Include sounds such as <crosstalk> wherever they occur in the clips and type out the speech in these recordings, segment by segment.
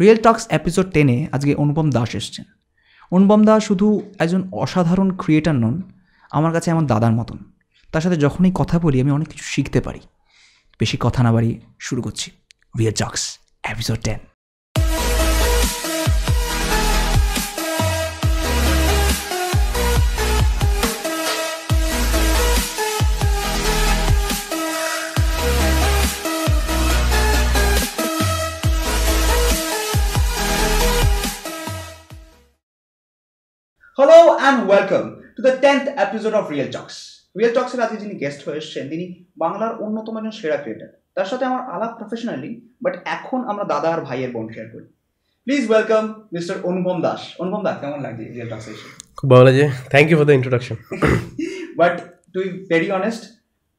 Real টক্স episode টেনে আজকে অনুপম দাস এসছেন। অনুপম দাস শুধু একজন অসাধারণ ক্রিয়েটার নন, আমার কাছে আমার দাদার মতন। তার সাথে যখনই কথা বলি, আমি অনেক কিছু শিখতে পারি। বেশি কথা না বাড়ি শুরু করছি। Real Talks episode ten hello and welcome to the tenth episode of Real Talks Real টক্সের আজকে যিনি গেস্ট হয়ে এসেছেন তিনি বাংলার অন্যতম একজন সেরা ক্রিয়েটার তার সাথে আমার আলাপ প্রফেশনালি বাট এখন আমরা দাদা আর ভাইয়ের বন্ড শেয়ার করি। Please welcome mister Anupam Das. Anupam Das কেমন লাগছে রিয়েল টক্স এসে? খুব ভালো লাগছে। Thank you for the introduction but to very honest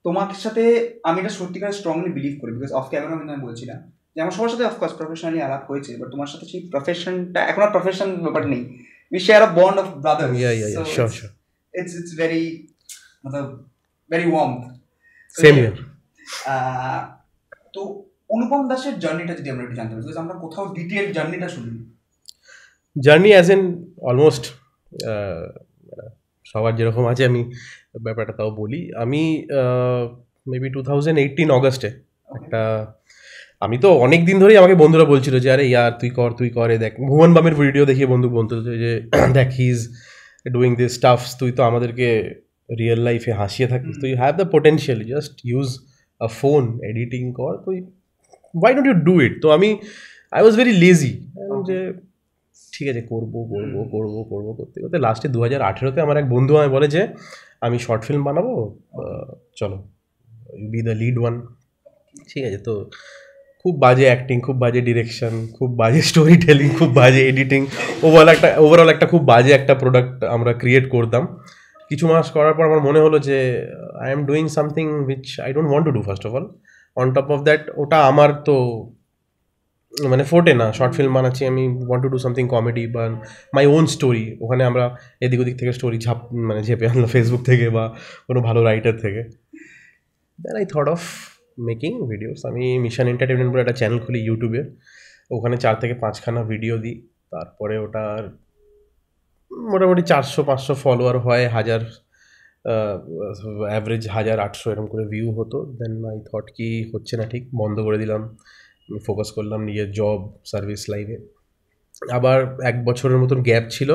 তোমার সাথে আমি এটা সত্যিকার স্ট্রংলি বিলিভ করি বিকজ অফ ক্যামেরা কিন্তু আমি বলছিলাম যে আমার সবার সাথে অফকোর্স প্রফেশনালি আলাপ হয়েছে বাট তোমার সাথে সেই প্রফেশনটা এখন আর প্রফেশন ব্যাপার নেই। we share a bond of brothers. Yeah, yeah, yeah. So sure, it's, sure. It's it's very, very warm. So, Same here. Uh, তো অনুপম দাসের জার্নিটা যদি আমরা একটু জানতে পারি আমরা কোথাও ডিটেল জার্নিটা শুনিনি জার্নি অ্যাজ এন অলমোস্ট সবার যেরকম আছে আমি ব্যাপারটা তাও বলি আমি মেবি টু থাউজেন্ড এইটিন অগস্টে একটা আমি তো অনেক দিন ধরেই আমাকে বন্ধুরা বলছিল যে আরে ইয়ার তুই কর তুই করে দেখ। ভুবন বামের ভিডিও দেখিয়ে বন্ধু বলতো যে <clears throat> দেখ he is doing this stuffs তুই তো আমাদেরকে রিয়েল লাইফে হাসিয়ে থাকিস। তুই have the potential just use a phone editing কর তুই why don't you do it তো আমি আই ওয়াজ ভেরি লেজি যে ঠিক আছে করব করব করব করব। করতে করতে লাস্টে দু হাজার আঠেরোতে আমার এক বন্ধু আমায় বলে যে আমি শর্ট ফিল্ম বানাবো চলো বি দ্য লিড ওয়ান ঠিক আছে তো খুব বাজে অ্যাক্টিং খুব বাজে ডিরেকশন খুব বাজে স্টোরি টেলিং খুব বাজে এডিটিং ওভারঅল একটা ওভারঅল একটা খুব বাজে একটা প্রোডাক্ট আমরা ক্রিয়েট করতাম। কিছু মাস করার পর আমার মনে হলো যে I am doing something which I don't want to do first of all on top of that ওটা আমার তো মানে ফোটে না। শর্ট ফিল্ম বানাচ্ছি, আমি want to do something comedy বা মাই ওন স্টোরি ওখানে আমরা এদিক ওদিক থেকে স্টোরি ঝাপ মানে ঝেপে আনলাম ফেসবুক থেকে বা কোনো ভালো রাইটার থেকে। Then I thought of making videos আমি মিশন এন্টারটেনমেন্ট বলে একটা চ্যানেল খুলি ইউটিউবে ওখানে চার থেকে পাঁচখানা ভিডিও দিই। তারপরে ওটার মোটামুটি চারশো পাঁচশো ফলোয়ার হয়, হাজার অ্যাভারেজ হাজার আটশো এরকম করে ভিউ হতো। দেন আই থট কি হচ্ছে না ঠিক, বন্ধ করে দিলাম। ফোকাস করলাম নিজের জব সার্ভিস লাইফে আবার এক বছরের মতন গ্যাপ ছিল।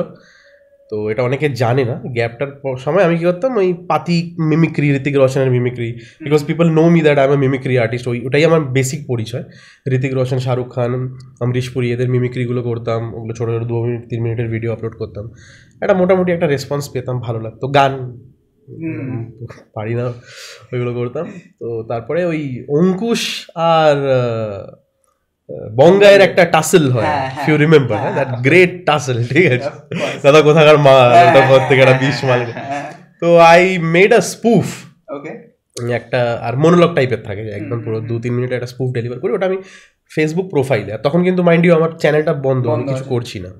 তো এটা অনেকে জানে না। গ্যাপটার সময় আমি কি করতাম ওই পাতি mimicry Hrithik রোশনের mimicry because people know me that I am mimicry artist ওই ওটাই আমার বেসিক পরিচয়। ঋতিক রোশন শাহরুখ খান অমরিশ পুরী এদের মিমিক্রিগুলো করতাম ওগুলো ছোটো ছোটো দু মিনিট তিন মিনিটের ভিডিও আপলোড করতাম। একটা মোটামুটি একটা রেসপন্স পেতাম ভালো লাগতো। গান। পারি না ওইগুলো করতাম। তো তারপরে ওই অঙ্কুশ আর বঙ্গায়ের একটা টাসেল হয় হ্যাঁ, হ্যাঁ, ইউ রিমেম্বার হ্যাঁ, দ্যাট হ্যাঁ। গ্রেট টাসেল ঠিক আছে? দাদা কোথাকার মা হ্যাঁ, ওটা পর থেকে একটা হ্যাঁ, বিষ মাল। হ্যাঁ, তো I made a spoof okay একটা আর মনোলগ টাইপের থাকে একদম পুরো দু তিন মিনিট একটা স্পুফ ডেলিভার করি ওটা আমি ফেসবুক প্রোফাইলে আর তখন কিন্তু মাইন্ড ইউ আমার চ্যানেলটা বন্ধ আমি কিছু করছি না।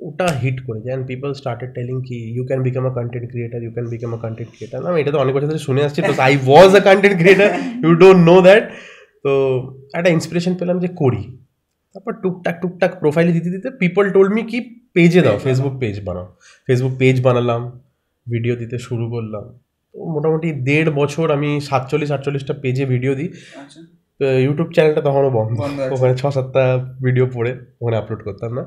ওটা হিট করে যায় অ্যান্ড পিপল স্টার্টেড টেলিং কি you can become a content creator you can become a content creator আমি এটা তো অনেক বছর ধরে শুনে আসছি তো I was a content creator you don't know that তো একটা ইন্সপিরেশন পেলাম যে করি। তারপর টুকটাক টুকটাক প্রোফাইলে দিতে দিতে পিপল টোল্ড মি কি পেজে দাও ফেসবুক পেজ বানাও। ফেসবুক পেজ বানালাম ভিডিও দিতে শুরু করলাম। তো মোটামুটি দেড় বছর আমি সাতচল্লিশ আটচল্লিশটা পেজে ভিডিও দিই। ইউটিউব চ্যানেলটা তখনও বন্ধ। বন্ধ ওখানে ছ সাতটা ভিডিও পড়ে ওখানে আপলোড করতাম না।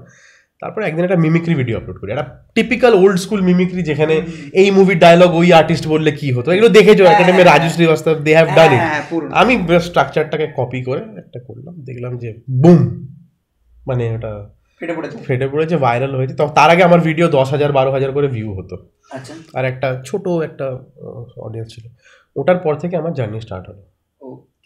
তারপরে একদিন একটা মিমিক্রি ভিডিও আপলোড করি। একটা টিপিক্যাল ওল্ড স্কুল মিমিক্রি যেখানে এই মুভির ডায়লগ ওই আর্টিস্ট বললে কি হতো? এগুলো দেখেছ? Academy Raju Srivastava they have done it আমি স্ট্রাকচারটাকে কপি করে একটা করলাম দেখলাম যে বুম মানে ওটা ফেটে পড়েছে। ফেটে পড়েছে ভাইরাল হয়েছে। তার আগে আমার ভিডিও দশ হাজার বারো হাজার করে ভিউ হতো। আচ্ছা। আর একটা ছোট একটা অডিয়েন্স ছিল। ওটার পর থেকে আমার জার্নি স্টার্ট হলো।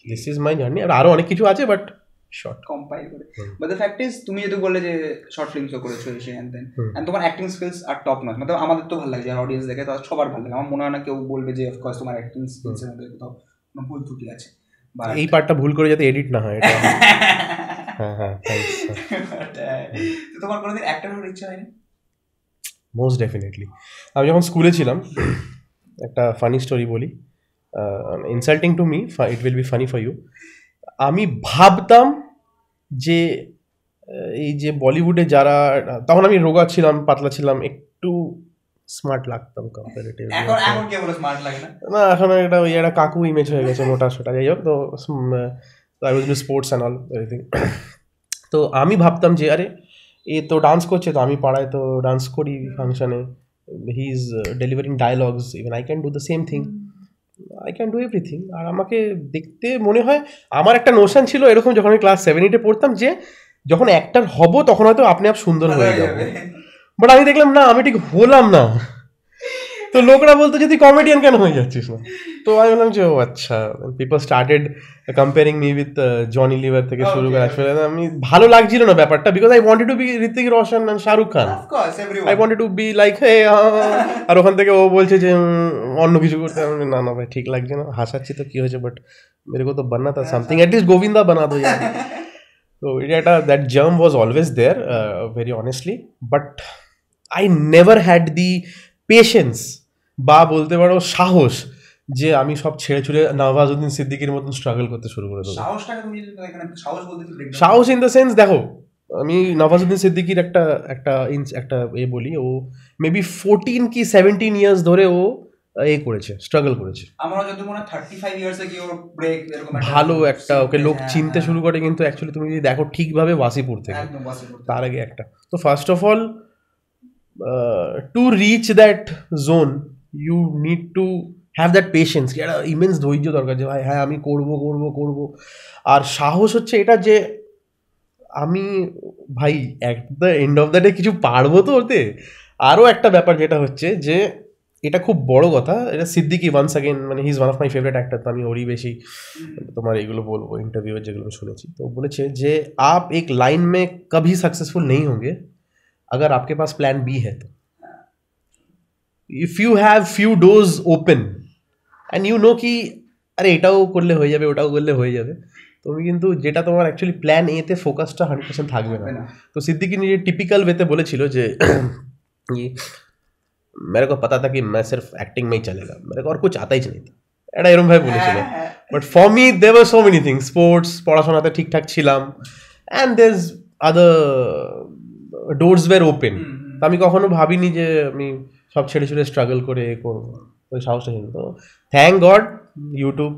দিস ইজ মাই জার্নি আর আরও অনেক কিছু আছে বাট শর্ট কম্পাইল করে। বাট দ্য ফ্যাক্ট ইজ তুমি যেহেতু বললে যে শর্ট ফিল্মসও করেছ এসে অ্যান্ড দেন অ্যান্ড তোমার অ্যাক্টিং স্কিলস আর টপ নয় মানে আমাদের তো ভালো লাগে যারা অডিয়েন্স দেখে তাদের সবার ভালো লাগে। আমার মনে হয় না কেউ বলবে যে অফকোর্স তোমার অ্যাক্টিং স্কিলসের মধ্যে কোথাও কোনো ভুল ত্রুটি আছে। এই পার্টটা ভুল করে যাতে এডিট না হয় এটা <laughs> হ্যাঁ হ্যাঁ তো তোমার কোনোদিন অ্যাক্টর হওয়ার ইচ্ছা হয়নি? মোস্ট ডেফিনেটলি আমি যখন স্কুলে ছিলাম একটা ফানি স্টোরি বলি। Insulting to me it will be funny for you আমি ভাবতাম যে এই যে বলিউডে যারা তখন আমি রোগা ছিলাম পাতলা ছিলাম একটু স্মার্ট লাগতাম কম্পারেটিভ না? এখন একটা ওই একটা কাকু ইমেজ হয়ে গেছে মোটা সোটা যাই হোক তো I was sports and all everything তো আমি ভাবতাম যে আরে এ তো ডান্স করছে তো আমি পাড়ায় তো ডান্স করি ফাংশনে he is delivering dialogues even I can do the same thing I can do everything আর আমাকে দেখতে মনে হয় আমার একটা নোশন ছিল এরকম যখন আমি ক্লাস সেভেন এইটে পড়তাম যে যখন অ্যাক্টার হব তখন হয়তো আপনি আপ সুন্দর হয়ে যাবে। বাট আমি দেখলাম না আমি ঠিক হলাম না। তো লোকরা বলতো যে তুই কমেডিয়ান কেন হয়ে যাচ্ছিস না তো আমি বললাম যে ও আচ্ছা people started comparing me with Johnny Lever থেকে শুরু করে আসলে আমি ভালো লাগছিল না ব্যাপারটা because I wanted to be Hrithik Roshan and Shahrukh Khan I wanted to be like he আর ওখান থেকে ও বলছে যে অন্য কিছু করতে আমি না না ভাই ঠিক লাগছে না হাসাচ্ছি তো কি হয়েছে বাট মেরে কো তো বানা তা সামথিং অ্যাটলিস্ট গোবিন্দা বানা দো তো এটা that germ was always there very honestly but I never had the patience বা বলতে পারো সাহস যে আমি সব ছেড়ে ছুড়ে নওয়াজুদ্দিন সিদ্দিকির মতন স্ট্রাগল করতে শুরু করে দেবো। সাহস ইন দ্য সেন্স দেখো আমি নওয়াজুদ্দিন সিদ্দিকির একটা একটা একটা এ বলি ও মেবি ফোরটিন কি সেভেন্টিন ইয়ার্স ধরে ও এ করেছে স্ট্রাগল করেছে। আমার যত মনে থার্টি কি ওর ব্রেক এরকম ভালো একটা ওকে লোক হ্যাঁ, চিনতে হ্যাঁ, শুরু করে কিন্তু অ্যাকচুয়ালি তুমি যদি দেখো ঠিকভাবে ওয়াসিপুর থেকে। তার আগে একটা। তো first of all to reach that zone you need to have that patience একটা ইমেন্স ধৈর্য দরকার যে ভাই হ্যাঁ আমি করব করব করব আর সাহস হচ্ছে এটা যে আমি ভাই at the end of the day কিছু পারবো তো ওতে আরও একটা ব্যাপার যেটা হচ্ছে যে এটা খুব বড় কথা এটা সিদ্দিকি ওয়ান্স অ্যাগেন মানে he is one of my favourite actor তো আমি ওরই বেশি তোমার এগুলো বলবো इंटरव्यू যেগুলো আমি শুনেছি তো বলেছে যে आप एक लाइन में कभी सक्सेसफुल नहीं होंगे अगर आपके पास प्लान बी है तो If you have few doors open and you know কি আরে এটাও করলে হয়ে যাবে ওটাও করলে হয়ে যাবে তুমি কিন্তু যেটা তোমার অ্যাকচুয়ালি প্ল্যান এতে ফোকাসটা হান্ড্রেড পার্সেন্ট থাকবে না হবে না। তো সিদ্দিকি নিজে টিপিক্যাল ওয়েতে বলেছিল যে ये मेरे को पता था कि मैं सिर्फ एक्टिंग में ही चलेगा मेरे को और कुछ आता ही नहीं था এটা এরম ভাবে বলেছিল হ্যাঁ, হ্যাঁ। But for me there were so many things sports পড়াশোনাতে ঠিকঠাক ছিলাম and their other doors were open hmm, hmm. আমি কখনো ভাবিনি যে আমি সব ছেড়ে ছেড়ে স্ট্রাগল করে এ করব ওই সাহসটা ছিল তো thank God YouTube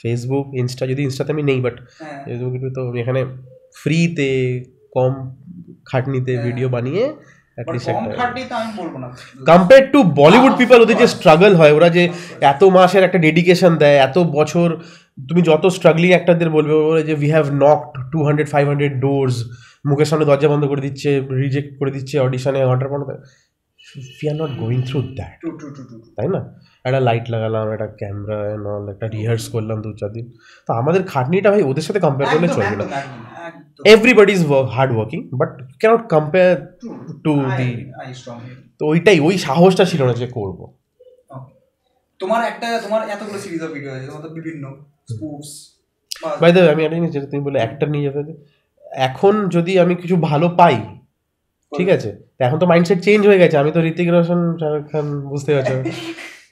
Facebook Insta যদি ইনস্টাতে আমি নেই বাট হ্যাঁ। ফেসবুক ইউটিউব তো এখানে ফ্রিতে কম খাটনিতে হ্যাঁ। ভিডিও বানিয়ে বলব না কম্পেয়ার টু বলিউড পিপল ওদের যে স্ট্রাগল হয় ওরা যে এত মাসের একটা ডেডিকেশন দেয় এত বছর তুমি যত স্ট্রাগলিং একটাদের বলবে ওরা যে we have knocked two hundred five hundred doors মুখের সামনে দরজা বন্ধ করে দিচ্ছে রিজেক্ট করে দিচ্ছে অডিশনে ঘণ্টার পর we are not going through that তাই না? একটা লাইট লাগালাম একটা ক্যামেরা নল একটা রিহার্স করলাম দু চার দিন। তো আমাদের খাটনিটা ভাই ওদের সাথে কম্পেয়ার করলে চলবে না। Everybody is hard working but can't compare to the তো ওইটাই ওই সাহসটা ছিল না যে করব। তোমার একটা তোমার এতগুলো সিরিজ অফ ভিডিও আছে তোমার বিভিন্ন স্পুফস বাই দ্য আমি একটা জিনিস যেটা তুমি বলে অ্যাক্টার নিয়ে যেতে এখন যদি আমি কিছু ভালো পাই ঠিক আছে? তো এখন তো মাইন্ডসেট চেঞ্জ হয়ে গেছে। আমি তো ঋতিক রোশন শাহরুখ খান বুঝতে পারছ।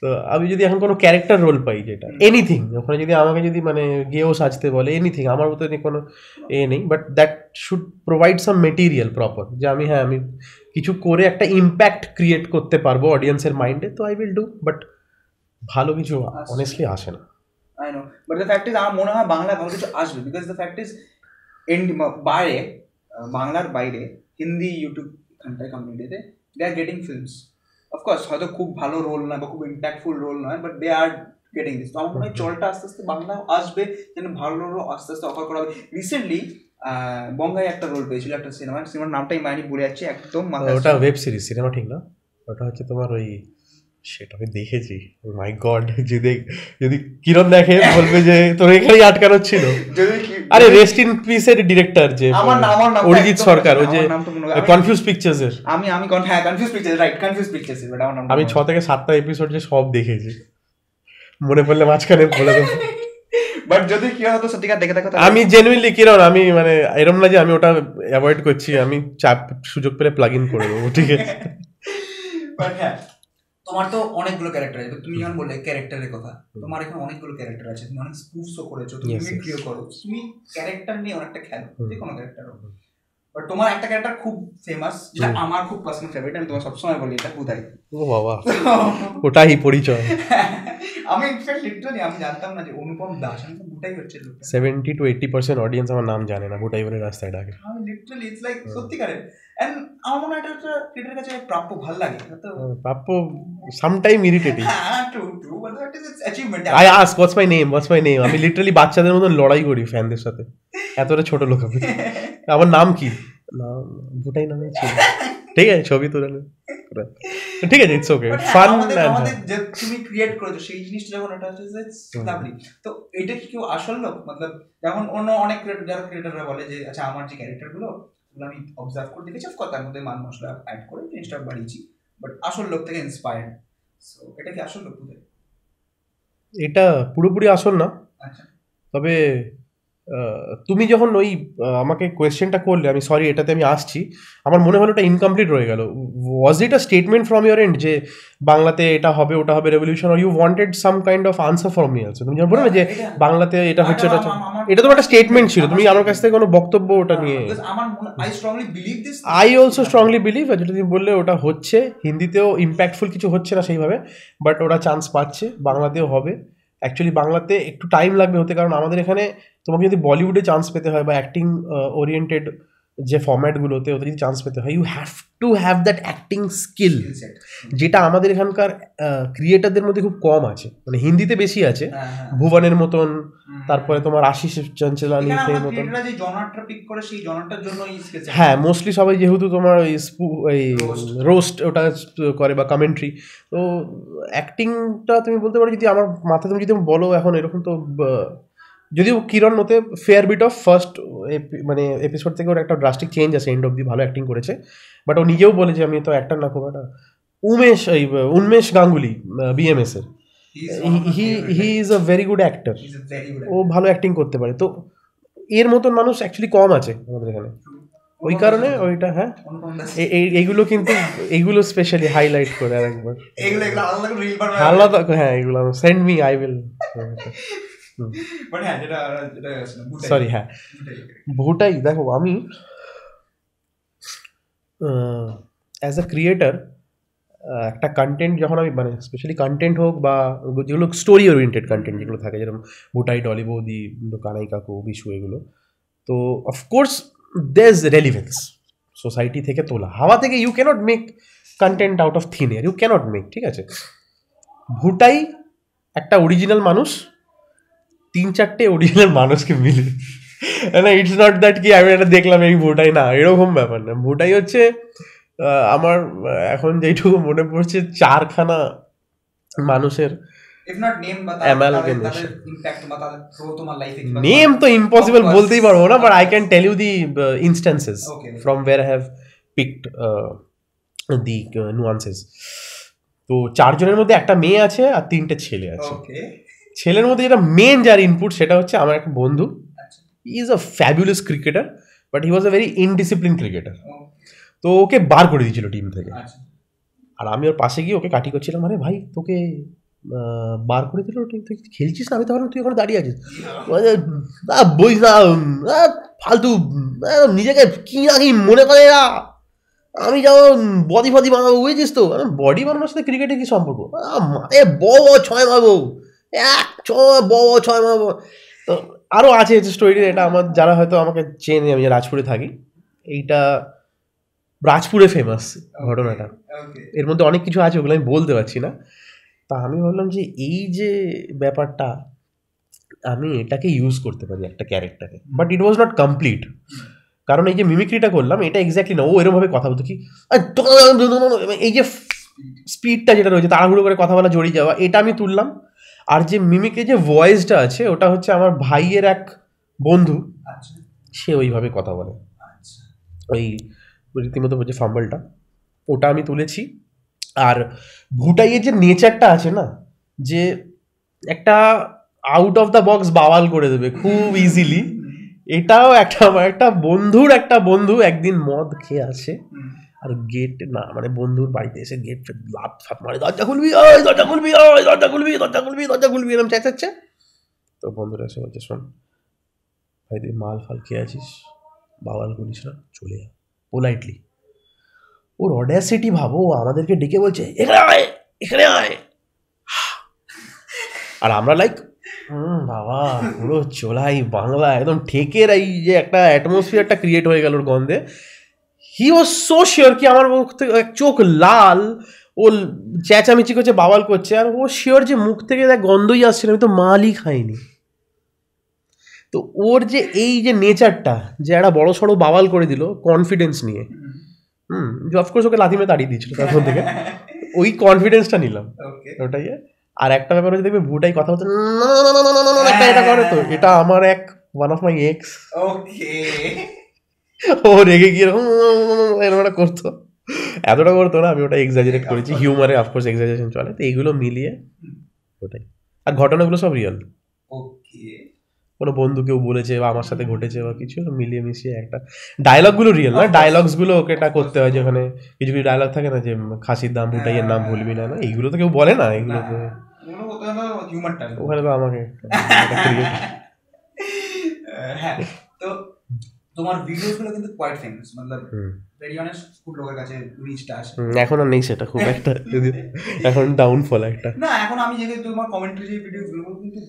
তো আমি যদি এখন কোনো ক্যারেক্টার রোল পাই যেটা এনিথিং ওখানে যদি আমাকে যদি মানে গেয়েও সাজতে বলে এনিথিং আমার মতো কোনো এ নেই। But that should provide some material proper যে আমি হ্যাঁ আমি কিছু করে একটা ইম্প্যাক্ট ক্রিয়েট করতে পারব অডিয়েন্সের মাইন্ডে তো আই উইল ডু বাট ভালো কিছু অনেস্টলি আসে না। I know but the fact is আমার মনে হয় বাংলায় ভালো কিছু আসবে because the fact is and বাইরে বাংলার বাইরে হিন্দি ইউটিউব এখানটায় কমিউনিটিতে they are getting films of course হয়তো খুব ভালো রোল নয় বা খুব ইম্প্যাক্টফুল রোল নয় but they are getting this তো আমার মনে হয় চলটা আস্তে আস্তে বাংলা আসবে যেন ভালো রোল আস্তে আস্তে অফার করা হবে। রিসেন্টলি বঙ্গায় একটা রোল পেয়েছিল একটা সিনেমা সিনেমার নামটাই মাইনি ভুলে যাচ্ছে একদম ওটা ওয়েব সিরিজ সিনেমা ঠিক না? ওটা হচ্ছে তোমার ওই সেটা আমি দেখেছি। মাই গড যদি যদি কিরণ দেখে বলবে যে তোর এখানেই আটকানো ছিল। যদি আরে রেস্ট ইন পিসের ডিরেক্টর যে আমার না- আমার নামটা অরিজিৎ সরকার ওই যে নামটা মনে হয়- আমি- কনফিউজ আমি কন হ্যাঁ confuse picture right confuse picture but আমার নাম আমি ছ থেকে সাতটা এপিসোড যে সব দেখেছি। মনে পড়লে মাঝখানে বলে দেবো। বাট <laughs> যদি কি হতো সত্যিকার দেখে থাকো আমি জেনুইনলি কিরণ আমি মানে এরম না যে আমি ওটা অ্যাভয়েড করছি আমি চাপ সুযোগ পেলে প্লাগ ইন করে দেবো ঠিক আছে? <laughs> But হ্যাঁ। তোমার তো অনেকগুলো ক্যারেক্টার আছে। তুমি যখন বললে ক্যারেক্টারের কথা তোমার এখানে অনেকগুলো ক্যারেক্টার আছে। তুমি অনেক স্পুফসও করেছ তুমি Yes, yes. মিমিক্রিও করো। তুমি ক্যারেক্টার নিয়ে অনেকটা খেলো হুম। যে কোনো ক্যারেক্টার হোক। বাট তোমার একটা ক্যারেক্টার খুব ফেমাস যেটা হুম। আমার খুব পার্সোনাল ফেভারিট আমি তোমার সবসময় বলি এটা বুধাই। ও বাবা ওটাই পরিচয়। <laughs> আমি ইনফ্যাক্ট লিটারালি আমি জানতাম না যে অনুপম দাস আমি তো বুটাই হচ্ছে লোকটা। Seventy two eighty percent audience আমার নাম জানে না ওটাই বলে রাস্তায় ডাকে। আমি লিটারালি ইটস লাইক সত্যিকারের। এন্ড আমার মনে হয় এটা একটা ক্রিকেটের কাছে প্রাপ্য ভালো লাগে। প্রাপ্য সামটাইম ইরিটেটিং হ্যাঁ I ask what's my name what's my name আমি লিটারালি বাচ্চাদের মতন লড়াই করি ফ্যানদের সাথে। এতটা ছোট লোক আমি। আমার নাম কি? নাম ভুটাই নামে ছিল। ঠিক আছে ছবি তুলে। ঠিক আছে ইটস ওকে ফান যে তুমি ক্রিয়েট করেছ সেই জিনিসটা যখন এটা হচ্ছে। লাভলি তো এটা কি কেউ আসল লোক? মতলব যেমন অন্য অনেক creator- যারা ক্রিয়েটাররা বলে যে আচ্ছা আমার যে ক্যারেক্টার আমি অবজার্ভ করে দেখেছি অফকোর্স তার মধ্যে মান মশলা অ্যাড করে জিনিসটা বাড়িয়েছি বাট আসল লোক থেকে ইন্সপায়ার্ড সো এটা কি আসল লোক এটা পুরোপুরি আসল না। আচ্ছা। তবে তুমি যখন ওই আমাকে কোয়েশ্চেনটা করলে আমি সরি এটাতে আমি আসছি আমার মনে হলো এটা ইনকমপ্লিট রয়ে গেল। Was it a statement from your end যে বাংলাতে এটা হবে ওটা হবে revolution are you wanted some kind of answer from me also তুমি যখন বললে না যে বাংলাতে এটা হচ্ছে এটা এটা তোমার একটা স্টেটমেন্ট ছিল। তুমি আমার কাছ থেকে কোনো বক্তব্য ওটা নিয়ে আই অলসো স্ট্রংলি বিলিভ যেটা তুমি বললে ওটা হচ্ছে। হিন্দিতেও ইম্প্যাক্টফুল কিছু হচ্ছে না সেইভাবে বাট ওরা চান্স পাচ্ছে। বাংলাতেও হবে। অ্যাকচুয়ালি বাংলাতে একটু টাইম লাগবে হতে কারণ আমাদের এখানে তোমাকে যদি বলিউডে চান্স পেতে হয় বা অ্যাক্টিং ওরিয়েন্টেড যে ফর্ম্যাটগুলোতে ওদের যদি চান্স পেতে হয় you have to have that acting skill যেটা আমাদের এখানকার ক্রিয়েটারদের মধ্যে খুব কম আছে। মানে হিন্দিতে বেশি আছে। ভুবনের মতন তারপরে তোমার আশিস মতন। জনারটা সেই স্কেচ হ্যাঁ মোস্টলি সবাই যেহেতু তোমার ওই এই রোস্ট ওটা করে বা কমেন্ট্রি তো অ্যাক্টিংটা তুমি বলতে পারো যদি আমার মাথায় তুমি যদি বলো এখন এরকম তো যদিও কিরণ ওতে ফেয়ার বিট অফ ফার্স্ট মানে এপিসোড থেকে ওর একটা ড্রাস্টিক চেঞ্জ আছে এন্ড অব্দি ভালো অ্যাক্টিং করেছে। বাট ও নিজেও বলে যে আমি তো অ্যাক্টার না খুব একটা। উমেশ এই উন্মেষ গাঙ্গুলি বিএমএস এর। He he is a very good actor ও ভালো অ্যাক্টিং করতে পারে। তো এর মতন মানুষ অ্যাকচুয়ালি কম আছে আমাদের এখানে। ওই কারণে ওইটা হ্যাঁ? এইগুলো কিন্তু এইগুলো স্পেশালি হাইলাইট করে আর একবার আলাদা হ্যাঁ। এগুলো send me I will <laughs> but হ্যাঁ যেটা যেটা। সরি হ্যাঁ। ভোটাই দেখো আমি অ্যাজ আ ক্রিয়েটার একটা কন্টেন্ট যখন আমি মানে স্পেশালি কন্টেন্ট হোক বা যেগুলো স্টোরি ওরিয়েন্টেড কন্টেন্ট যেগুলো থাকে যেরকম ভুটাই ডলি বৌদি কানাই কাকু বিশু এগুলো তো অফকোর্স দেজ রেলিভেন্স সোসাইটি থেকে তোলা হাওয়া থেকে you can't make content out of thin air you can't make ঠিক আছে ভুটাই একটা অরিজিনাল মানুষ তিন চারটে অরিজিনাল মানুষকে মিলে। না ইটস নট দ্যাট কি আমি এটা দেখলাম এই ভুটাই না এরকম ব্যাপার না। ভুটাই হচ্ছে আমার এখন যেইটুকু মনে পড়ছে চারখানা মানুষের নেম তো ইম্পসিবল বলতেই পারব না but I can tell you the instances. From where have picked the nuances তো চারজনের মধ্যে একটা মেয়ে আছে আর তিনটে ছেলে আছে. ছেলের মধ্যে যেটা মেন যার ইনপুট সেটা হচ্ছে আমার একটা বন্ধু। Is a fabulous cricketer but he was a very indiscipline cricketer তো ওকে বার করে দিয়েছিল টিম থেকে। আচ্ছা। আর আমি ওর পাশে গিয়ে ওকে কাটি করছিলাম আরে ভাই তোকে বার করে দিল টিম তুই খেলছিস না? আমি তো ভাবলাম তুই এখন দাঁড়িয়ে আছিস। "আ, বইস না ফালতু নিজেকে কি না কি মনে করে এরা আমি যেমন বডি ফডি বানাবো বুঝেছিস তো? বডি বানানোর সাথে ক্রিকেটে কি সম্পর্ক? বড় বড় ছয় মারবো। এক ছয় মারবো তো আরও আছে স্টোরি এটা আমার যারা হয়তো আমাকে চেনে আমি যে রাজপুরে থাকি এইটা রাজপুরে ফেমাস ঘটনাটা। এর মধ্যে অনেক কিছু আছে ওগুলো আমি বলতে পারছি না। তা আমি ভাবলাম যে এই যে ব্যাপারটা আমি এটাকে ইউজ করতে পারি একটা ক্যারেক্টারে but it was not complete কারণ এই যে মিমিক্রিটা করলাম এটা এক্স্যাক্টলি না। ও এরমভাবে কথা বলতো কি? এই যে স্পিডটা যেটা রয়েছে তাড়াহুড়ো করে কথা বলা জড়িয়ে যাওয়া এটা আমি তুললাম। আর যে মিমিকের যে ভয়েসটা আছে ওটা হচ্ছে আমার ভাইয়ের এক বন্ধু আচ্ছা। সে ওইভাবে কথা বলে আচ্ছা। ওই রীতিমতো যে ফাম্বলটা ওটা আমি তুলেছি আর ভুটাইয়ের যে নেচারটা আছে না যে একটা আউট অফ দ্য বক্স বাওয়াল করে দেবে খুব ইজিলি এটাও একটা আমার একটা বন্ধুর একটা বন্ধু একদিন মদ খেয়ে আসে। আর গেট না মানে বন্ধুর বাড়িতে এসে গেট লাভ ফাপ মারে, দরজা খুলবি ওই দরজা খুলবি ওই দরজা খুলবি দরজা খুলবি দরজা খুলবি এরকম চেঁচাচ্ছে। তো বন্ধুরা এসে বলছে, শোন, ভাই, তুই মাল ফাল খেয়ে আছিস? বাওয়াল করিস না, চলে যা পোলাইটলি ওর অড্যাসিটি ভাবো আমাদেরকে ডেকে বলছে, এখানে আয় এখানে আয়। আর আমরা লাইক বাবা, পুরো চোলাই বাংলা, একদম ঠেকের এই যে একটা অ্যাটমসফিয়ারটা ক্রিয়েট হয়ে গেল ওর গন্ধে। হি ওয়াজ সো শিওর কি আমার মুখ থেকে চোখ লাল ও চেঁচামেচি করছে বাওয়াল করছে আর ও শিওর যে মুখ থেকে দেখ গন্ধই আসছে না আমি তো মালই খাইনি তো ওর যে এই যে নেচারটা যে একটা বড় সড়ো বাওয়াল করে দিল কনফিডেন্স নিয়ে হুম অফকোর্স ওকে লাথি মেরে তাড়িয়ে দিয়েছিল তখন থেকে ওই কনফিডেন্সটা নিলাম ওটাই আর একটা ব্যাপার হচ্ছে দেখবে ভুটাই কথা বলছে "না, না, না, না, না, না, না, এটা এটা করে তো এটা আমার এক one of my ex okay ও রেগে গিয়ে এরকম এরকম একটা করতো। এতটা করতো না আমি ওটা এক্সাজারেট করেছি। হিউমারে অফকোর্স এক্সাজারেশন চলে। তো এইগুলো মিলিয়ে ওটাই। আর ঘটনাগুলো সব রিয়েল কোনো বন্ধু কেউ বলেছে বা আমার সাথে ঘটেছে বা কিছু মিলিয়ে মিশিয়ে একটা ডায়লগগুলো রিয়েল না? ডায়লগসগুলো ওকে এটা করতে হয় যেখানে কিছু কিছু ডায়লগ থাকে না যে খাসির দাম ভুটাইয়ের নাম ভুলবি না না? এইগুলো তো কেউ বলে না এগুলো তো। ওখানে তো আমাকে <laughs> হ্যাঁ। তোমার ভিডিওসগুলো কিন্তু কোয়াইট ফেমাস মতলব ভেরি অনেস্ট খুব লোকের কাছে রিচটা আসে। এখন আর নেই সেটা খুব একটা <laughs> এখন ডাউনফল একটা। না এখন আমি যে তোমার কমেন্ট্রি যে ভিডিও গুলো কিন্তু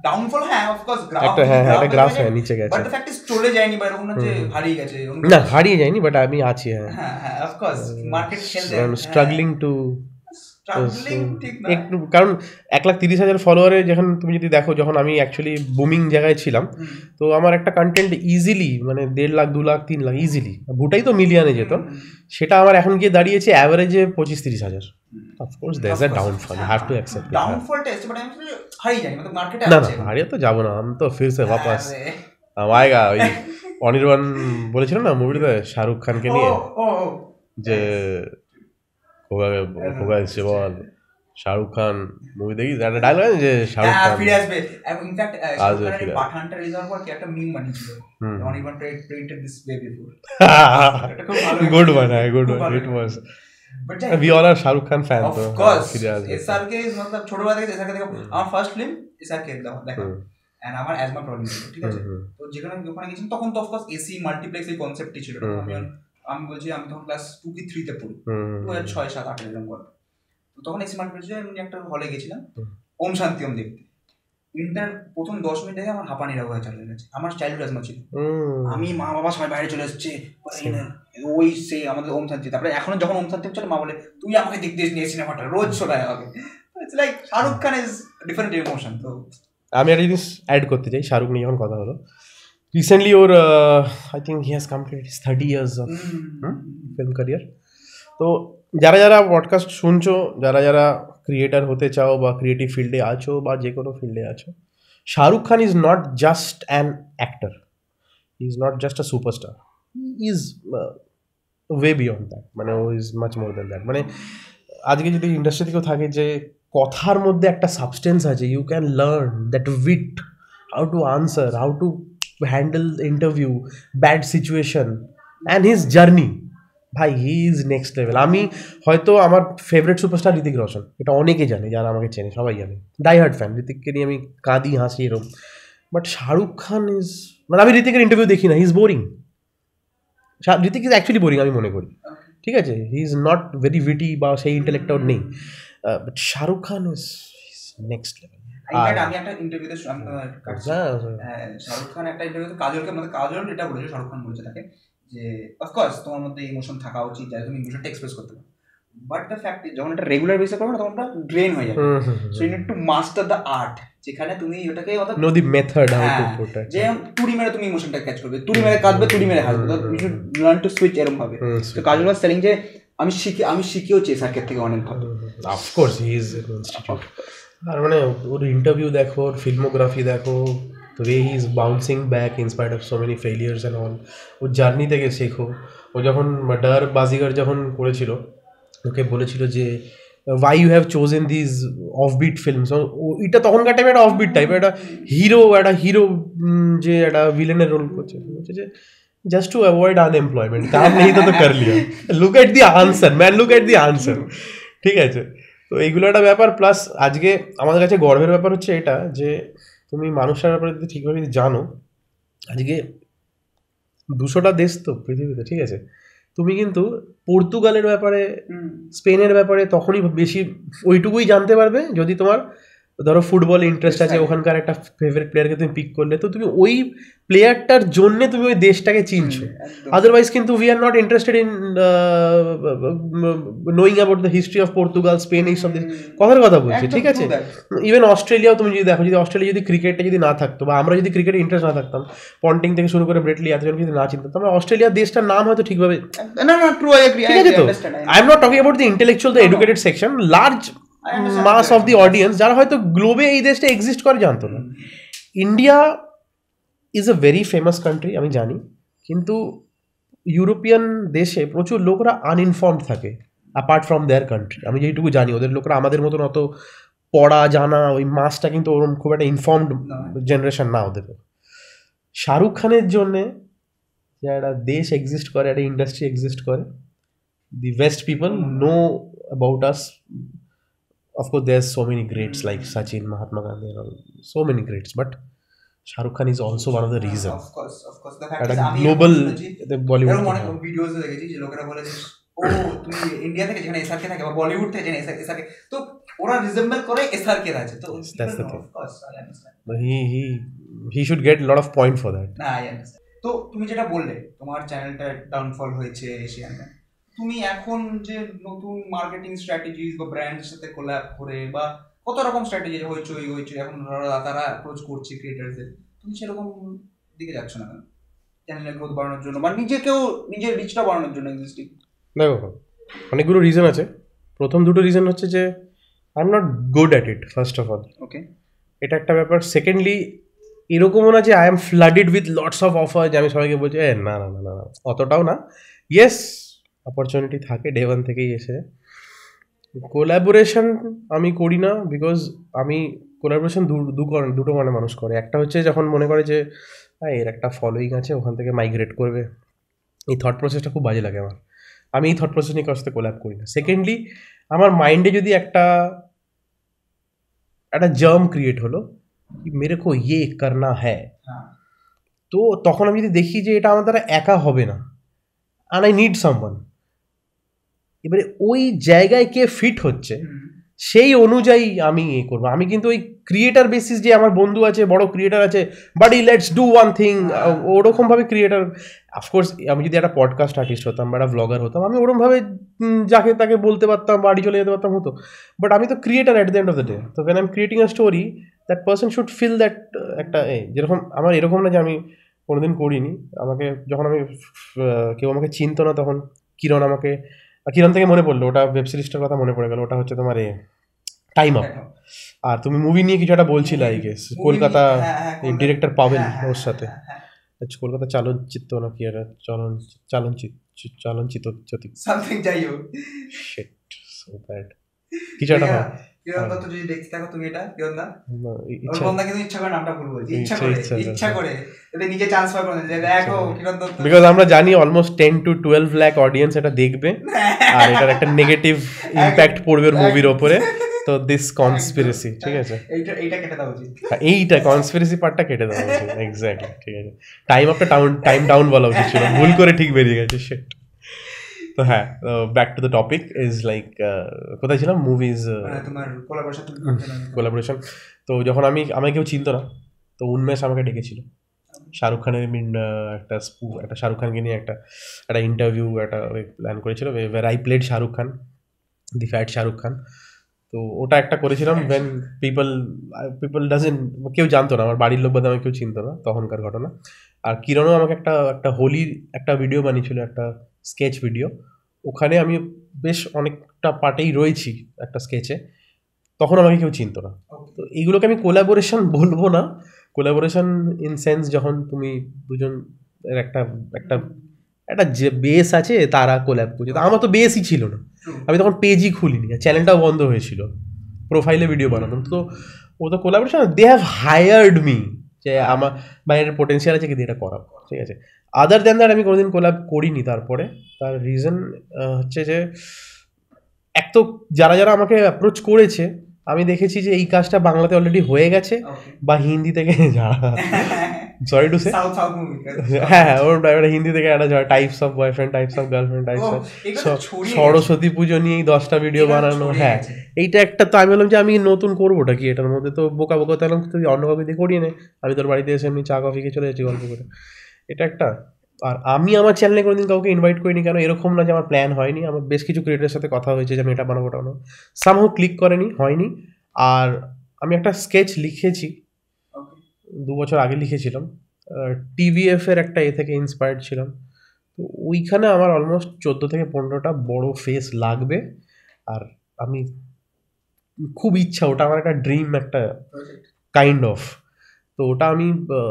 ডাউনফল হ্যাঁ অফ কোর্স গ্রাফ একটা হ্যাঁ হ্যাঁ একটা গ্রাফ হ্যাঁ নিচে গেছে। বাট দ্য ফ্যাক্ট ইজ চলে যায়নি বা এরকম না যে হারিয়ে গেছে না হারিয়ে যায়নি বাট আমি আছি হ্যাঁ। হ্যাঁ অফ কোর্স মার্কেট খেলতে স্ট্রাগলিং টু একটু কারণ এক লাখ তিরিশ হাজার ফলোয়ারে যখন তুমি যদি দেখো যখন আমি অ্যাকচুয়ালি বুমিং জায়গায় ছিলাম হুম। তো আমার একটা কন্টেন্ট ইজিলি মানে দেড় লাখ দু লাখ তিন লাখ ইজিলি ভুটাই তো মিলিয়নে যেত সেটা আমার এখন গিয়ে দাঁড়িয়েছে অ্যাভারেজে পঁচিশ তিরিশ হাজার of course that's a downfall have to accept ডাউনফলটা এসছে বাট আমি বলছি হারিয়ে যায়নি মানে মার্কেটে না আছে না হারিয়ে তো যাবো না আমি তো ফিরছে বাপাস আরে। हम आएगा ওই <laughs> অনির্বাণ বলেছিল না মুভিতে শাহরুখ খানকে নিয়ে ও, ও, ও। যে খোকা খোকা এসছে বল শাহরুখ খান মুভি দেখিস একটা ডায়লগ আছে যে শাহরুখ হ্যাঁ, খান। ফিরে আসবে। ইনফ্যাক্ট আসবে, ফিরে পাঠানটা হওয়ার কি? একটা মিম বানিয়েছিল। হুম। Anirban printed this way before good one হ্যাঁ good one it was but we all are Shahrukh Khan fan তো ফিরে আসবে। এসআরকে মতলব ছোটবেলা থেকে এসআরকে দেখো আমার ফার্স্ট ফিল্ম এসআরকে দেখা হুম, এন্ড আমার অ্যাজমা প্রবলেম ছিল ঠিক আছে? তো যেখানে ওখানে গেছিলাম তখন তো অফকোর্স এসি মাল্টিপ্লেক্স এই কনসেপ্টই ছিল। আমি। আমি বলছি আমি তখন ক্লাস টু কি থ্রিতে পড়ি। দু হাজার ছয় সাত আট এরকম করে তো তখন এসি মাল্টিপ্লেক্সে আমি একটা হলে গেছিলাম। ওম শান্তি ওম দেখতে ইন্টার প্রথম দশ মিনিট দেখে আমার হাঁপানি রাগ হয়ে চলে গেছে। আমার চাইল্ডহুড অ্যাজমা ছিল। আমি মা বাবা সবাই বাইরে চলে এসছে। ওই সে আমাদের ওম শান্তি। তারপরে এখন যখন ওম শান্তি চলে মা বলে তুই আমাকে দেখতে নিয়ে সিনেমাটা রোজ শোনায় আমাকে। Like Shahrukh Khan is different emotion তো আমি একটা জিনিস অ্যাড করতে চাই শাহরুখ নিয়ে যখন কথা হলো recently or I think he has complete thirty years of film career তো যারা যারা পডকাস্ট শুনছো যারা যারা ক্রিয়েটার হতে চাও বা ক্রিয়েটিভ ফিল্ডে আছো বা যে কোনো ফিল্ডে আছো Shahrukh Khan is not just an actor is not just a superstar is way beyond that মানে ও is much more than that মানে আজকে যদি ইন্ডাস্ট্রি থেকেও থাকে যে কথার মধ্যে একটা সাবস্টেন্স আছে you can learn that wit how to answer how to handle interview bad situation and his journey ভাই হি ইজ নেক্সট লেভেল আমি হয়তো আমার ফেভারিট সুপারস্টার ঋতিক রোশন। এটা অনেকে জানে, যারা আমাকে চেনে, সবাই জানে। ডাই হার্ড ফ্যান ঋতিককে নিয়ে আমি কাঁদি, হাসি এরকম বাট শাহরুখ খান ইজ মানে আমি ঋতিকের ইন্টারভিউ দেখি না he is boring Hrithik is actually boring আমি মনে করি। ঠিক আছে? He is not very witty বা সেই ইন্টেলেক্টটা ওর নেই। But Shahrukh Khan is next level আমি একটা ইন্টারভিউতে হ্যাঁ শাহরুখ খান একটা ইন্টারভিউতে কাজলকে মানে কাজল এটা বলেছে শাহরুখ খান বলেছে তাকে যে অফকোর্স তোমার মধ্যে ইমোশন থাকা উচিত যাতে তুমি ইমোশনটা এক্সপ্রেস করতে পারো। বাট দ্য ফ্যাক্ট যখন এটা রেগুলার বেসে করবে না তখন ওটা ড্রেন হয়ে যাবে। So you need to master the art যেখানে তুমি ওটাকে অর্থাৎ know the method how to হ্যাঁ, যে তুড়ি মেরে তুমি ইমোশনটা ক্যাচ করবে তুড়ি মেরে কাঁদবে তুড়ি মেরে হাসবে। তো you should learn to switch এরকম ভাবে। তো কাজল ওয়াজ সেলিং যে আমি শিখে আমি শিখেওছি থেকে অনেক ভাবে of course he is institute আর মানে ওর ইন্টারভিউ দেখো, ওর ফিল্মোগ্রাফি দেখো way he is bouncing back inspired of so many failures and all or journey থেকে শেখো। ও যখন ডার বাজিগার যখন করেছিল, ওকে বলেছিল যে why you have chosen these offbeat films এটা তখনকার টাইমে একটা অফবিট টাইপ একটা হিরো একটা হিরো যে একটা ভিলেনের রোল করছে। বলছে যে জাস্ট টু অ্যাভয়েড আনএমপ্লয়মেন্ট কাম নেই তো লিয়া look at the answer man look at the answer ঠিক আছে? তো এইগুলো একটা ব্যাপার প্লাস আজকে আমাদের কাছে গর্বের ব্যাপার হচ্ছে এটা যে তুমি মানুষের ব্যাপারে যদি ঠিকভাবে যদি জানো আজকে দুশোটা দেশ তো পৃথিবীতে ঠিক আছে? তুমি কিন্তু পর্তুগালের ব্যাপারে স্পেনের ব্যাপারে তখনই বেশি ওইটুকুই জানতে পারবে যদি তোমার ধরো ফুটবল ইন্টারেস্ট আছে ওখানকার একটা ফেভারিট প্লেয়ারকে তুমি পিক করলে তো তুমি ওই প্লেয়ারটার জন্য তুমি ওই দেশটাকে চিনছো। আদারওয়াইজ কিন্তু we are not interested in knowing about the history of Portugal Spain এইসব দেশ। কথার কথা বলছি ঠিক আছে? ইভেন অস্ট্রেলিয়াও তুমি যদি দেখো যদি অস্ট্রেলিয়া যদি ক্রিকেটটা যদি না থাকতো বা আমরা যদি ক্রিকেটে ইন্টারেস্ট না থাকতাম পন্টিং থেকে শুরু করে ব্রেটলি এতজন যদি না চিনতাম তাহলে অস্ট্রেলিয়া দেশটার নাম হয়তো ঠিকভাবে না না ট্রু আই এগ্রি ঠিক আছে তো? I am not talking about the intellectual the. Educated section large mass of the audience যারা হয়তো গ্লোবে এই দেশটা এক্সিস্ট করে জানতো না। India is a very famous country আমি জানি। কিন্তু ইউরোপিয়ান দেশে প্রচুর লোকরা আনইনফর্মড থাকে অ্যাপার্ট ফ্রম দেয়ার কান্ট্রি আমি যেটুকু জানি ওদের লোকরা আমাদের মতন অত পড়া জানা ওই মাসটা কিন্তু ওরকম খুব একটা ইনফর্মড। জেনারেশন না ওদের। শাহরুখ খানের জন্যে যে একটা দেশ এক্সিস্ট করে একটা ইন্ডাস্ট্রি এক্সিস্ট করে the West people know about us of course there so many greats like Sachin Mahatma Gandhi so many greats but Shahrukh Khan is also one of the reason of course of course the একটা fact global Bollywood এরকম অনেক videos দেখেছি যে লোকেরা বলে যে, ও তুমি India থেকে যেখানে এসআরকে থাকে বা বলিউড থেকে যেখানে এসআর এসআরকে তো ওরা রিজেম্বল করে এসআরকে আছে তো that's the thing. Of course I understand he he he should get lot of point for that না আই আন্ডারস্ট্যান্ড তো তুমি যেটা বললে তোমার চ্যানেলটা ডাউনফল হয়েছে এশিয়ানে তুমি এখন যে নতুন মার্কেটিং স্ট্র্যাটেজিস বা ব্র্যান্ডের সাথে কোল্যাব করে বা কত রকম স্ট্র্যাটেজি হইচই হইচই এখন ধরো তারা অ্যাপ্রোচ করছে ক্রিয়েটারদের তুমি সেরকম দিকে যাচ্ছ না কেন? চ্যানেলের গ্রোথ বাড়ানোর জন্য বা নিজেকেও নিজের রিচটা বাড়ানোর জন্য এক্সিস্টিং দেখো অনেকগুলো রিজন আছে। প্রথম দুটো রিজন হচ্ছে যে I am not good at it first of all okay এটা একটা ব্যাপার। সেকেন্ডলি এরকমও না যে I am flooded with lots of offer যে আমি সবাইকে বলছি এ না না না না অতটাও না। ইয়েস অপরচুনিটি থাকে ডে ওয়ান থেকেই এসে। কোলাবোরেশন আমি করি না বিকজ আমি কোলাবোরেশন দু দুটো মানে মানুষ করে। একটা হচ্ছে যখন মনে করে যে "হ্যাঁ, এর একটা ফলোয়িং আছে ওখান থেকে মাইগ্রেট করবে। এই থট প্রসেসটা খুব বাজে লাগে আমার। আমি এই থট প্রসেস নিয়ে কারোর সাথে কোলাব করি না। সেকেন্ডলি আমার মাইন্ডে যদি একটা একটা জার্ম ক্রিয়েট হলো কি মেরে কো ইয়ে করনা হ্যাঁ হ্যাঁ। তো তখন আমি যদি দেখি যে এটা আমার দ্বারা একা হবে না আর আই নিড সামওয়ান এবারে ওই জায়গায় কে ফিট হচ্ছে সেই অনুযায়ী আমি এ করব। আমি কিন্তু ওই ক্রিয়েটার বেসিস যে আমার বন্ধু আছে বড় ক্রিয়েটার আছে বাট ই লেটস ডু ওয়ান থিং ওরকমভাবে ক্রিয়েটার অফকোর্স আমি যদি একটা পডকাস্ট আর্টিস্ট হতাম বা একটা ব্লগার হতাম আমি ওরমভাবে উম, যাকে তাকে বলতে পারতাম বাড়ি চলে যেতে পারতাম হতো। বাট আমি তো creator at the end of the day তো when I am creating a story that person should feel that একটা এ যেরকম আমার এরকম না যে আমি কোনোদিন করিনি। আমাকে যখন আমি কেউ আমাকে চিনতো না তখন কিরণ আমাকে কিরণ থেকে মনে পড়ল? ওটা ওয়েব সিরিজটার কথা মনে পড়ে গেল। ওটা হচ্ছে তোমার এ টাইম আপ আর তুমি মুভি নিয়ে কিছু একটা বলছিলে আই গেস কলকাতা নিয়ে- হ্যাঁ, হ্যাঁ, ডিরেক্টর পাবেন হ্যাঁ, ওর সাথে। আচ্ছা কলকাতা চালন কলকাতা চালনচিত্র নাকি একটা চলন চালনচিত্র চালনচিত্র সামথিং যাই হোক। শিট সো ব্যাড কিছু একটা কিরণ দত্ত যদি দেখতে থাকো তুমি এটা কিরণ দা? না, ই- ওর ইচ্ছা বন্ধা কিন্তু ইচ্ছা করে নামটা ভুল বলছি ইচ্ছা ইচ্ছা- করে ইচ্ছা করে। ইচ্ছা নিজে চান্স পাবে না যে দেখো কিরণ দত্ত। বিকজ আমরা জানি almost ten to twelve lakh audience এটা দেখবে আর এটার একটা নেগেটিভ ইম্প্যাক্ট <laughs> পড়বে ওর মুভির ওপরে। <laughs> তো দিস কনস্পিরেসি ঠিক আছে? এইটা এইটা কেটে উচিত। হ্যাঁ, এইটা কনস্পিরেসি পার্টটা কেটে দেওয়া উচিত <laughs> এক্স্যাক্টলি ঠিক আছে। টাইম আপটা টাউন টাইম ডাউন বলা উচিত ছিল ভুল করে ঠিক বেরিয়ে গেছে সেট তো হ্যাঁ back to the topic is like কোথায় ছিলাম? মুভিজ মানে তোমার কোলাবোরেশন তো যখন আমি আমাকে কেউ চিনতো না তো উন্মেষ আমাকে ডেকেছিল। শাহরুখ খানের মিন একটা স্পু একটা শাহরুখ খানকে নিয়ে একটা একটা ইন্টারভিউ একটা প্ল্যান করেছিল। I played Shahrukh Khan the fat Shahrukh Khan. তো ওটা একটা করেছিলাম ওয়েন পিপল পিপল ডাজেন কেউ জানতো না আমার বাড়ির লোক বাদে আমাকে কেউ চিনতো না তখনকার ঘটনা। আর কিরণও আমাকে একটা একটা হোলির একটা ভিডিও বানিয়েছিল একটা স্কেচ ভিডিও ওখানে আমি বেশ অনেকটা পার্টেই রয়েছি একটা স্কেচে তখন আমাকে কেউ চিনতো না। তো এইগুলোকে আমি কোলাবোরেশন <laughs> বলব না। কোলাবোরেশন ইন সেন্স যখন তুমি দুজন একটা একটা একটা যে বেস আছে তারা কোল্যাব করছে। তো আমার তো বেসই ছিল না। আমি তখন পেজই খুলিনি। চ্যানেলটাও বন্ধ হয়েছিল। প্রোফাইলে ভিডিও বানাতাম। তো ও তো collaboration they have hired me যে আমার বাইরের পোটেন্সিয়াল আছে কি এটা করাবো ঠিক আছে? আদার দ্যান দ্যাট আমি কোনোদিন কোলাব করিনি তারপরে। তার রিজন হচ্ছে যে এক তো যারা যারা আমাকে অ্যাপ্রোচ করেছে আমি দেখেছি যে এই কাজটা বাংলাতে অলরেডি হয়ে গেছে বা হিন্দি থেকে যারা সরি টু সে হ্যাঁ ওর একটা হিন্দি থেকে একটা types of boyfriend types of girlfriend types of Saraswati Puja নিয়েই দশটা ভিডিও বানানো হ্যাঁ। এইটা একটা তো আমি বললাম যে আমি নতুন করবোটা কি? এটার মধ্যে তো বোকা বোকা তাহলে তুই অন্য কাউকে দিয়ে করিয়ে নে। আমি তোর বাড়িতে এসে এমনি চা কফি খেয়ে চলে যাচ্ছি গল্প করে। এটা একটা। আর আমি আমার চ্যানেলে কোনোদিন কাউকে ইনভাইট করিনি কেন? এরকম না যে আমার প্ল্যান হয়নি। আমার বেশ কিছু ক্রিয়েটারের সাথে কথা হয়েছে যে আমি এটা বানাবো ওটা বানাবো। সামহাও ক্লিক করেনি হয়নি। আর আমি একটা স্কেচ লিখেছি। দু বছর আগে লিখেছিলাম। টিভিএফ এর একটা এ থেকে ইন্সপায়ার্ড ছিলাম। তো ওইখানে আমার অলমোস্ট চোদ্দ থেকে পনেরোটা বড় ফেস লাগবে। আর আমি খুব ইচ্ছা ওটা আমার একটা ড্রিম একটা কাইন্ড অফ তো ওটা আমি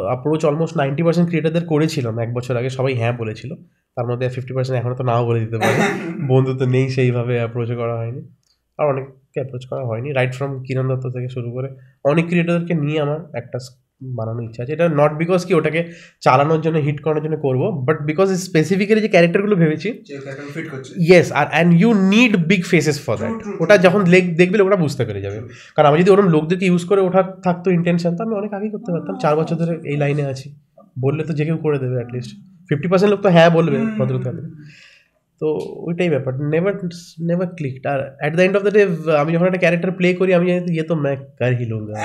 অ্যাপ্রোচ অলমোস্ট নাইনটি পার্সেন্ট ক্রিয়েটারদের করেছিলাম। এক বছর আগে সবাই হ্যাঁ বলেছিল। তার মধ্যে ফিফটি পার্সেন্ট এখনও তো নাও বলে দিতে পারে। <laughs> বন্ধু তো নেই সেইভাবে অ্যাপ্রোচ করা হয়নি। আর অনেককে অ্যাপ্রোচ করা হয়নি। রাইট ফ্রম কিরণ দত্ত থেকে শুরু করে অনেক ক্রিয়েটারদেরকে নিয়ে আমার একটা বানানোর ইচ্ছা আছে। এটা নট বিকজ কি ওটাকে চালানোর জন্য হিট করানোর জন্য করব বাট বিকজ স্পেসিফিক্যালি যে ক্যারেক্টারগুলো ভেবেছি yes R and you need big faces for that ওটা যখন দেখবে ওটা বুঝতে পেরে যাবে। কারণ আমি যদি ওরকম লোকদেরকে ইউজ করে ওঠার থাকতো ইন্টেনশন তো আমি অনেক আগেই করতে পারতাম। চার বছর ধরে এই লাইনে আছি। বললে তো যে কেউ করে দেবে অ্যাটলিস্ট ফিফটি পার্সেন্ট লোক তো হ্যাঁ বলবে ভদ্রতা তো ওইটাই ব্যাপার। Never never clicked R at the end of the day আমি যখন একটা ক্যারেক্টার প্লে করি আমি ইয়ে তো ম্যাক কার হি লুঙ্গা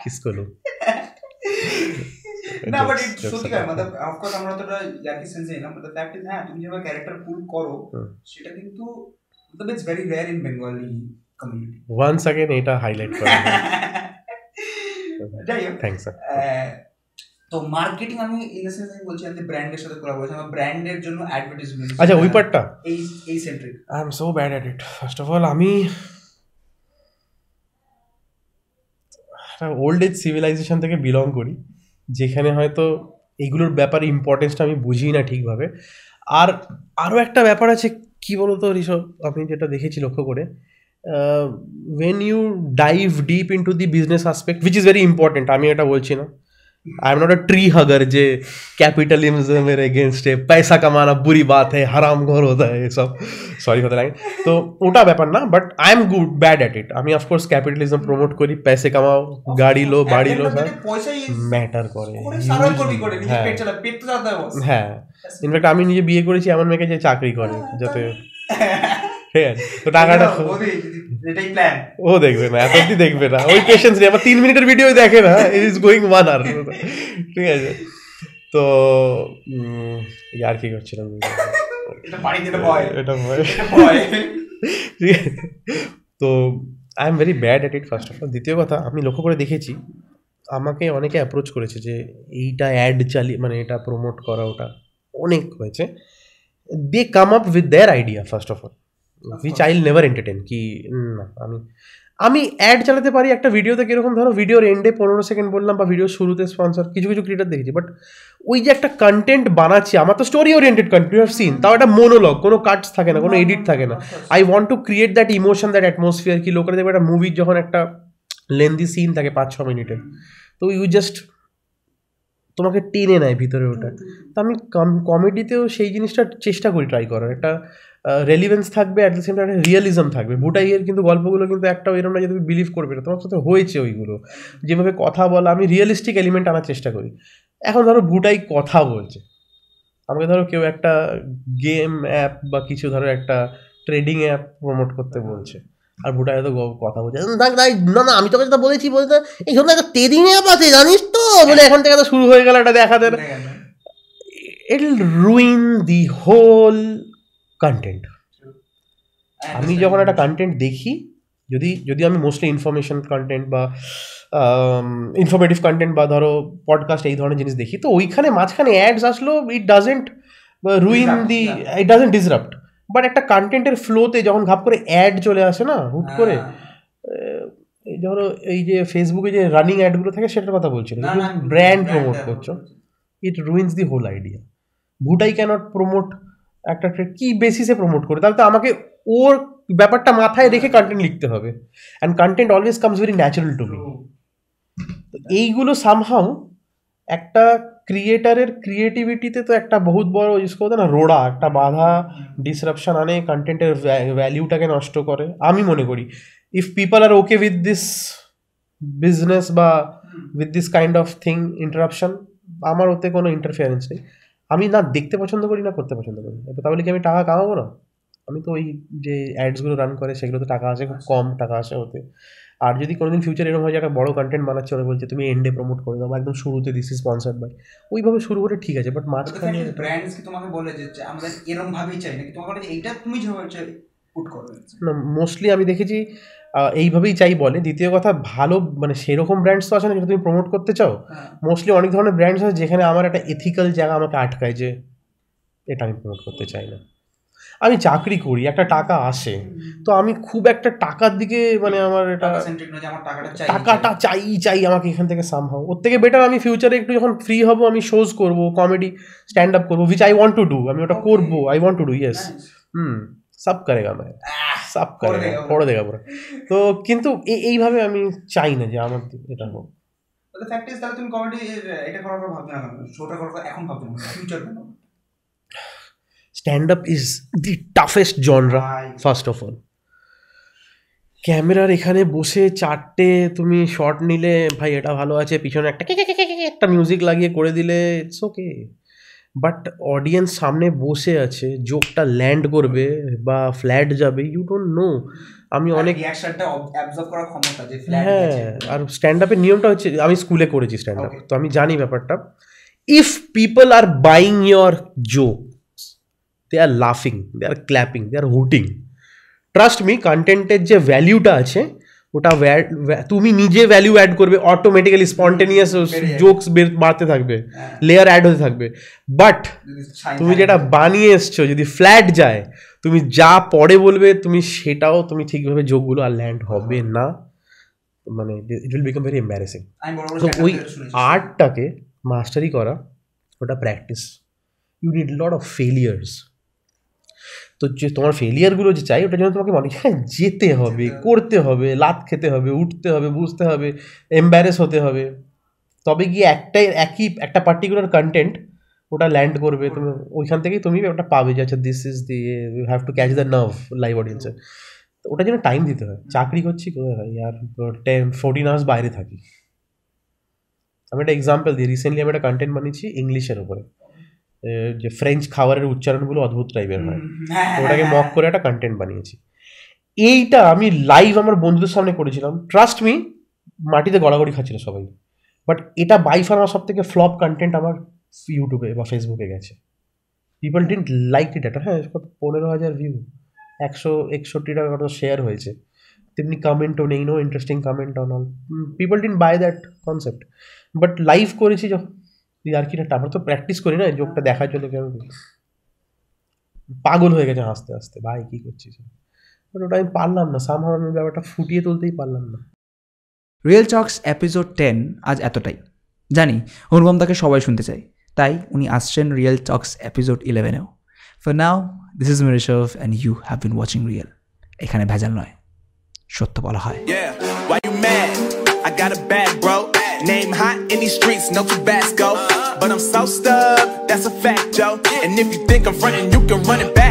কিসকো লুং না বাট সত্যিকার মানে অফকোর্স আমরা তো ইয়ার্কি সেন্সে এলাম বাট ফ্যাক্ট ইজ হ্যাঁ তুমি যেভাবে ক্যারেক্টার পুল করো সেটা কিন্তু মতলব it's very rare in Bengali community once again এটা হাইলাইট করা যাই হোক থ্যাঙ্কস তো মার্কেটিং আমি ইন দ্য সেন্স আমি বলছি আমি ব্র্যান্ডের সাথে করা বলছি আমার ব্র্যান্ডের জন্য অ্যাডভার্টাইজমেন্ট আচ্ছা ওই পার্টটা এই এই centric I am so bad at it first of all আমি একটা ওল্ড এজ সিভিলাইজেশন থেকে বিলং করি যেখানে হয়তো এইগুলোর ব্যাপারে ইম্পর্টেন্সটা আমি বুঝি না ঠিকভাবে। আর আরও একটা ব্যাপার আছে, কী বলতো ঋষভ? আপনি যেটা দেখেছি লক্ষ্য করে when you dive deep into the business aspect which is very important আমি এটা বলছি না। I am not a tree hugger J capitalism मेरे अगेंस्ट है पैसा कमाना बुरी बात है हराम घोर होता है सब সরি হতে লাগে তো ওটা ব্যাপার না but I am good bad at it আমি অফকোর্স ক্যাপিটালিজম প্রমোট করি पैसे কামাও গাড়ি লো বাড়ি লো সব ম্যাটার করে হ্যাঁ ইনফ্যাক্ট আমি নিজে বিয়ে করেছি এমন মেয়েকে যে চাকরি করে যাতে <laughs> ঠিক আছে তো টাকাটা ও দেখবে না এত অব্দি দেখবে না। ওই পেশেন্স নেই আবার তিন মিনিটের ভিডিও দেখে না ইট ইজ গোয়িং ওয়ান আর ঠিক আছে। তো আর কি করছিলাম? এটা ভয়। ঠিক আছে। তো I am very bad at it first of all দ্বিতীয় কথা আমি লক্ষ্য করে দেখেছি আমাকে অনেকে অ্যাপ্রোচ করেছে যে এইটা অ্যাড চালিয়ে মানে এটা প্রমোট করা ওটা অনেক হয়েছে। They came up with their idea first of all which I'll never entertain কি না, আমি আমি অ্যাড চালাতে পারি একটা ভিডিওতে কীরকম, ধরো ভিডিওর এন্ডে পনেরো সেকেন্ড বললাম বা ভিডিও শুরুতে স্পন্সর কিছু কিছু ক্রিয়েটার দেখেছি বাট ওই যে একটা কন্টেন্ট বানাচ্ছি, আমার তো story oriented content have seen তাও একটা মোনোলগ কোনো কাটস থাকে না, কোনো এডিট থাকে না। I want to create that emotion that atmosphere কি লোকেরা দেখবে একটা মুভির যখন একটা লেন্দি সিন থাকে পাঁচ ছ মিনিটের, তো ইউ জাস্ট তোমাকে টেনে নেয় ভিতরে ওটা। তো আমি কমেডিতেও সেই জিনিসটা চেষ্টা করি ট্রাই করার, একটা রেলিভেন্স থাকবে at the same time realism থাকবে। বুটাইয়ের কিন্তু গল্পগুলো কিন্তু একটাও এরকম না যে তুমি বিলিভ করবে না। তোমার সাথে হয়েছে ওইগুলো। যেভাবে কথা বলা আমি রিয়েলিস্টিক এলিমেন্ট আনার চেষ্টা করি। এখন ধরো বুটাই কথা বলছে। আমাকে ধরো কেউ একটা গেম অ্যাপ বা কিছু ধরো একটা ট্রেডিং অ্যাপ প্রমোট করতে বলছে। আর বুটাই তো কথা বলছে। না না আমি তোকে যেটা বলেছি বলতে এই জন্য একটা ট্রেডিং অ্যাপ আছে জানিস তো? বলে এখন থেকে তো শুরু হয়ে গেল এটা দেখাতে it ruin the whole content আমি যখন একটা কন্টেন্ট দেখি যদি যদি আমি মোস্টলি ইনফরমেশন কন্টেন্ট বা ইনফরমেটিভ কন্টেন্ট বা ধরো পডকাস্ট এই ধরনের জিনিস দেখি তো ওইখানে মাঝখানে অ্যাডস আসলো it doesn't ruin the it doesn't disrupt but একটা কন্টেন্টের ফ্লোতে যখন ঘাপ করে অ্যাড চলে আসে না হুট করে এই ধরো এই যে ফেসবুকে যে রানিং অ্যাডগুলো থাকে সেটার কথা বলছিল ব্র্যান্ড প্রমোট করছ it ruins the whole idea Bhutai cannot promote একটা কি বেসিসে প্রমোট করে তাহলে তো আমাকে ওর ব্যাপারটা মাথায় রেখে কন্টেন্ট লিখতে হবে। And content always comes very natural to me এইগুলো সামহাও একটা ক্রিয়েটারের ক্রিয়েটিভিটিতে তো একটা বহুত বড় ইউজ করতে না? রোড়া একটা বাধা ডিসরাপশন আনে কন্টেন্টের ভ্যালিউটাকে নষ্ট করে। আমি মনে করি if people are okay with this business বা with this kind of thing interruption আমার ওতে কোনো ইন্টারফিয়ারেন্স নেই। আমি না দেখতে পছন্দ করি না করতে পছন্দ করি তাহলে কি আমি টাকা কামাবো না? আমি তো ওই যে অ্যাডসগুলো রান করে সেগুলোতে টাকা আসে খুব কম টাকা আসে ওতে। আর যদি কোনোদিন ফিউচার এরকম হয় যে একটা বড় কন্টেন্ট বানাচ্ছে ওরা বলছে তুমি এন্ডে প্রমোট করে দাও একদম শুরুতে দিস ইজ স্পন্সার্ড বাই ওইভাবে শুরু করে ঠিক আছে বাট মাঝখানে ব্র্যান্ডস কি তোমাকে বলে যে আমাদের এরকম ভাবেই চাই? নাকি তোমাকে এইটা তুমি যেভাবে চাই পুট করবে না মোস্টলি আমি দেখেছি এইভাবেই চাই বলে। দ্বিতীয় কথা ভালো মানে সেরকম ব্র্যান্ডস তো আছে না যেটা তুমি প্রমোট করতে চাও? হ্যাঁ। মোস্টলি অনেক ধরনের ব্র্যান্ডস আছে যেখানে আমার একটা এথিক্যাল জায়গা আমাকে আটকায় যে এটা আমি প্রমোট করতে চাই না। আমি চাকরি করি একটা টাকা আসে। তো আমি খুব একটা টাকার দিকে মানে আমার এটা টাকাটা চাই। চাই আমাকে এখান থেকে সামহাও ওর থেকে বেটার আমি ফিউচারে একটু যখন ফ্রি হব আমি শোজ করব কমেডি স্ট্যান্ড আপ করব which I want to do আমি ওটা করব I want to do yes hmm সব করেগা मैं সব করে পড়ে দেগা পুরো তো কিন্তু এই- এইভাবে আমি চাই না যে আমার এটা হোক। ফ্যাক্ট ইজ তাহলে তুমি কমেডি এটা করার পর ভাবছ না। শোটা করার পর এখন ভাবছ না future stand up is the toughest genre first of all ক্যামেরার এখানে বসে চারটে তুমি শট নিলে ভাই এটা ভালো আছে। পিছনে একটা কে- কে- কে- কে- কে- একটা মিউজিক লাগিয়ে করে দিলে ইটস ওকে বাট অডিয়েন্স সামনে বসে আছে জোকটা ল্যান্ড করবে বা ফ্ল্যাট যাবে ইউ ডোন্ট নো আমি অনেক করার ক্ষমতা যে হ্যাঁ আর স্ট্যান্ড আপের নিয়মটা হচ্ছে আমি স্কুলে করেছি স্ট্যান্ড আপ তো আমি জানি ব্যাপারটা। If people are buying your joke they are লাফিং they are clapping they are hooting trust me কন্টেন্টের যে ভ্যালিউটা আছে ওটা তুমি নিজে ভ্যালিউ অ্যাড করবে অটোমেটিক্যালি স্পন্টেনিয়াস জোকস বাড়তে থাকবে হ্যাঁ, লেয়ার অ্যাড হতে থাকবে। বাট তুমি যেটা বানিয়ে এসছো যদি ফ্ল্যাট যায় তুমি যা পরে বলবে তুমি সেটাও তুমি ঠিকভাবে যোগগুলো আর ল্যান্ড হবে না। মানে it will become very embarrassing তো ওই আর্টটাকে মাস্টারি করা ওটা practice you need lot of failures তো যে তোমার ফেলিয়ারগুলো যে চাই ওটার জন্য তোমাকে অনেক জায়গায় যেতে হবে করতে হবে লাত খেতে হবে উঠতে হবে বুঝতে হবে এম্বারেস হতে হবে। তবে গিয়ে একটাই একই একটা পার্টিকুলার কন্টেন্ট ওটা ল্যান্ড করবে তুমি ওইখান থেকেই তুমি ওটা পাবে যে আচ্ছা this is the you have to catch the nerve live অডিয়েন্সের তো ওটার জন্য টাইম দিতে হয়। চাকরি করছি কোথায় ভাই? আর টেন ফোরটিন আওয়ার্স বাইরে থাকি। আমি একটা এক্সাম্পল দিই। রিসেন্টলি আমি একটা কন্টেন্ট বানিয়েছি ইংলিশের উপরে। এ, যে ফ্রেঞ্চ খাবারের উচ্চারণগুলো অদ্ভুত টাইপের হয়। হ্যাঁ, ওটাকে হ্যাঁ, মক করে একটা কন্টেন্ট বানিয়েছি। এইটা আমি লাইভ আমার বন্ধুদের সামনে করেছিলাম। ট্রাস্ট মি মাটিতে গড়াগড়ি খাচ্ছিল সবাই। বাট এটা বাইফার আমার সব থেকে ফ্লপ কন্টেন্ট আমার ইউটিউবে বা ফেসবুকে গেছে। পিপল ডিন্ট লাইক ইট এটা হ্যাঁ পনেরো হাজার ভিউ একশো একষট্টি টাকা কত শেয়ার হয়েছে। তেমনি কমেন্টও নেই no interesting comment on all people didn't buy that concept but live করেছি যখন আর কি না আমরা তো প্র্যাকটিস করি না জোকটা দেখার জন্য কেন পাগল হয়ে গেছে হাসতে হাসতে ভাই কি করছিস? বাট ওটা আমি পারলাম না সামহাও আমি ব্যাপারটা ফুটিয়ে তুলতেই পারলাম না। রিয়েল টক্স এপিসোড টেন আজ এতটাই। জানি অনুপম তাকে সবাই শুনতে চাই তাই উনি আসছেন রিয়েল টক্স এপিসোড ইলেভেনেও for now this is মেরিশভ and you have been watching real এখানে ভেজাল নয় সত্য বলা হয়। In these streets, no Tabasco. But I'm so stubbed, that's a fact, Joe. And if you think I'm frontin', you can run it back.